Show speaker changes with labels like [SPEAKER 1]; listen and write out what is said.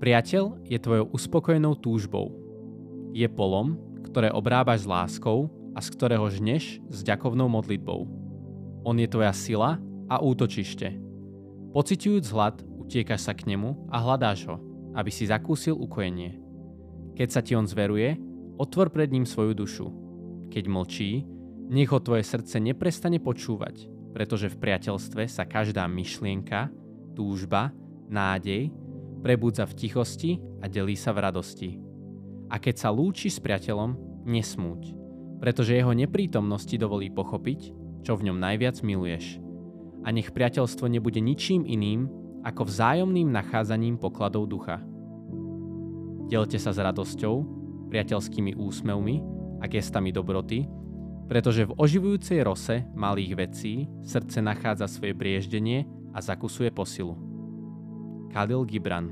[SPEAKER 1] Priateľ je tvojou uspokojenou túžbou. Je polom, ktoré obrábaš s láskou a z ktorého žneš s ďakovnou modlitbou. On je tvoja sila a útočište. Pociťujúc hlad, utiekaš sa k nemu a hľadáš ho, aby si zakúsil ukojenie. Keď sa ti on zveruje, otvor pred ním svoju dušu. Keď mlčí, nech ho tvoje srdce neprestane počúvať, pretože v priateľstve sa každá myšlienka, túžba, nádej prebudza v tichosti a delí sa v radosti. A keď sa lúči s priateľom, nesmúť, pretože jeho neprítomnosti dovolí pochopiť, čo v ňom najviac miluješ. A nech priateľstvo nebude ničím iným, ako vzájomným nachádzaním pokladov ducha. Delte sa s radosťou, priateľskými úsmevmi a gestami dobroty, pretože v oživujúcej rose malých vecí srdce nachádza svoje brieždenie a zakusuje posilu. Khalil Gibran